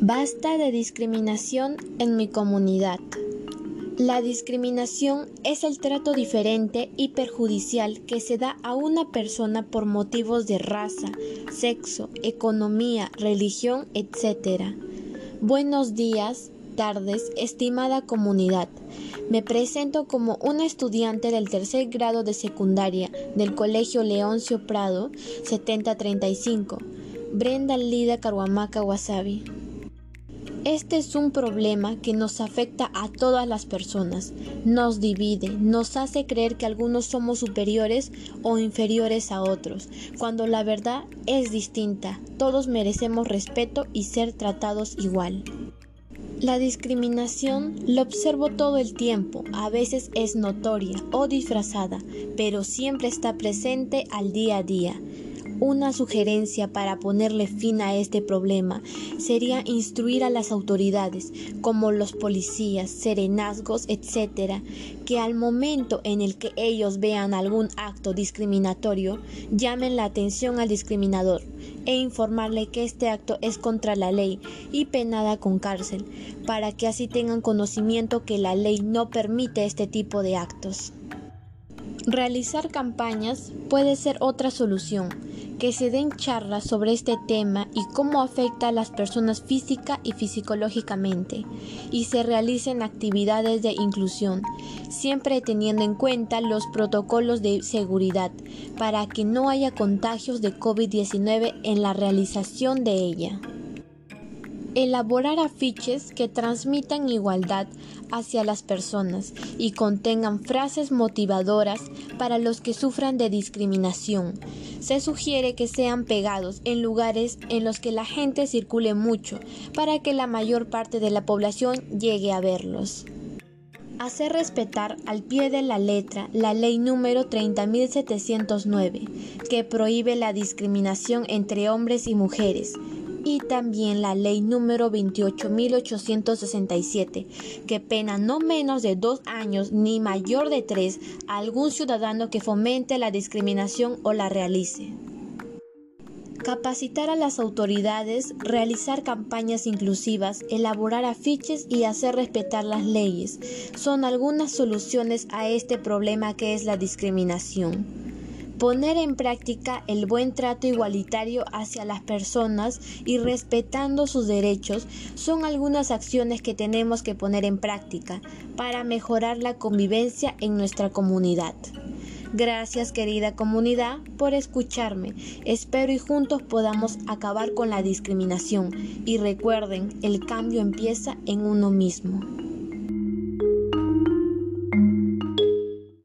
Basta de discriminación en mi comunidad. La discriminación es el trato diferente y perjudicial que se da a una persona por motivos de raza, sexo, economía, religión, etc. Buenos días, tardes, estimada comunidad. Me presento como una estudiante del tercer grado de secundaria del Colegio Leoncio Prado 7035, Brenda Lida Caruamaca Wasabi. Este es un problema que nos afecta a todas las personas, nos divide, nos hace creer que algunos somos superiores o inferiores a otros, cuando la verdad es distinta, todos merecemos respeto y ser tratados igual. La discriminación lo observo todo el tiempo, a veces es notoria o disfrazada, pero siempre está presente al día a día. Una sugerencia para ponerle fin a este problema sería instruir a las autoridades, como los policías, serenazgos, etc., que al momento en el que ellos vean algún acto discriminatorio, llamen la atención al discriminador e informarle que este acto es contra la ley y penada con cárcel, para que así tengan conocimiento que la ley no permite este tipo de actos. Realizar campañas puede ser otra solución, que se den charlas sobre este tema y cómo afecta a las personas física y psicológicamente, y se realicen actividades de inclusión, siempre teniendo en cuenta los protocolos de seguridad para que no haya contagios de COVID-19 en la realización de ella. Elaborar afiches que transmitan igualdad hacia las personas y contengan frases motivadoras para los que sufran de discriminación. Se sugiere que sean pegados en lugares en los que la gente circule mucho para que la mayor parte de la población llegue a verlos. Hacer respetar al pie de la letra la ley número 30.709, que prohíbe la discriminación entre hombres y mujeres y también la ley número 28.867, que pena no menos de dos años ni mayor de tres a algún ciudadano que fomente la discriminación o la realice. Capacitar a las autoridades, realizar campañas inclusivas, elaborar afiches y hacer respetar las leyes son algunas soluciones a este problema que es la discriminación. Poner en práctica el buen trato igualitario hacia las personas y respetando sus derechos son algunas acciones que tenemos que poner en práctica para mejorar la convivencia en nuestra comunidad. Gracias querida comunidad por escucharme. Espero y juntos podamos acabar con la discriminación. Y recuerden, el cambio empieza en uno mismo.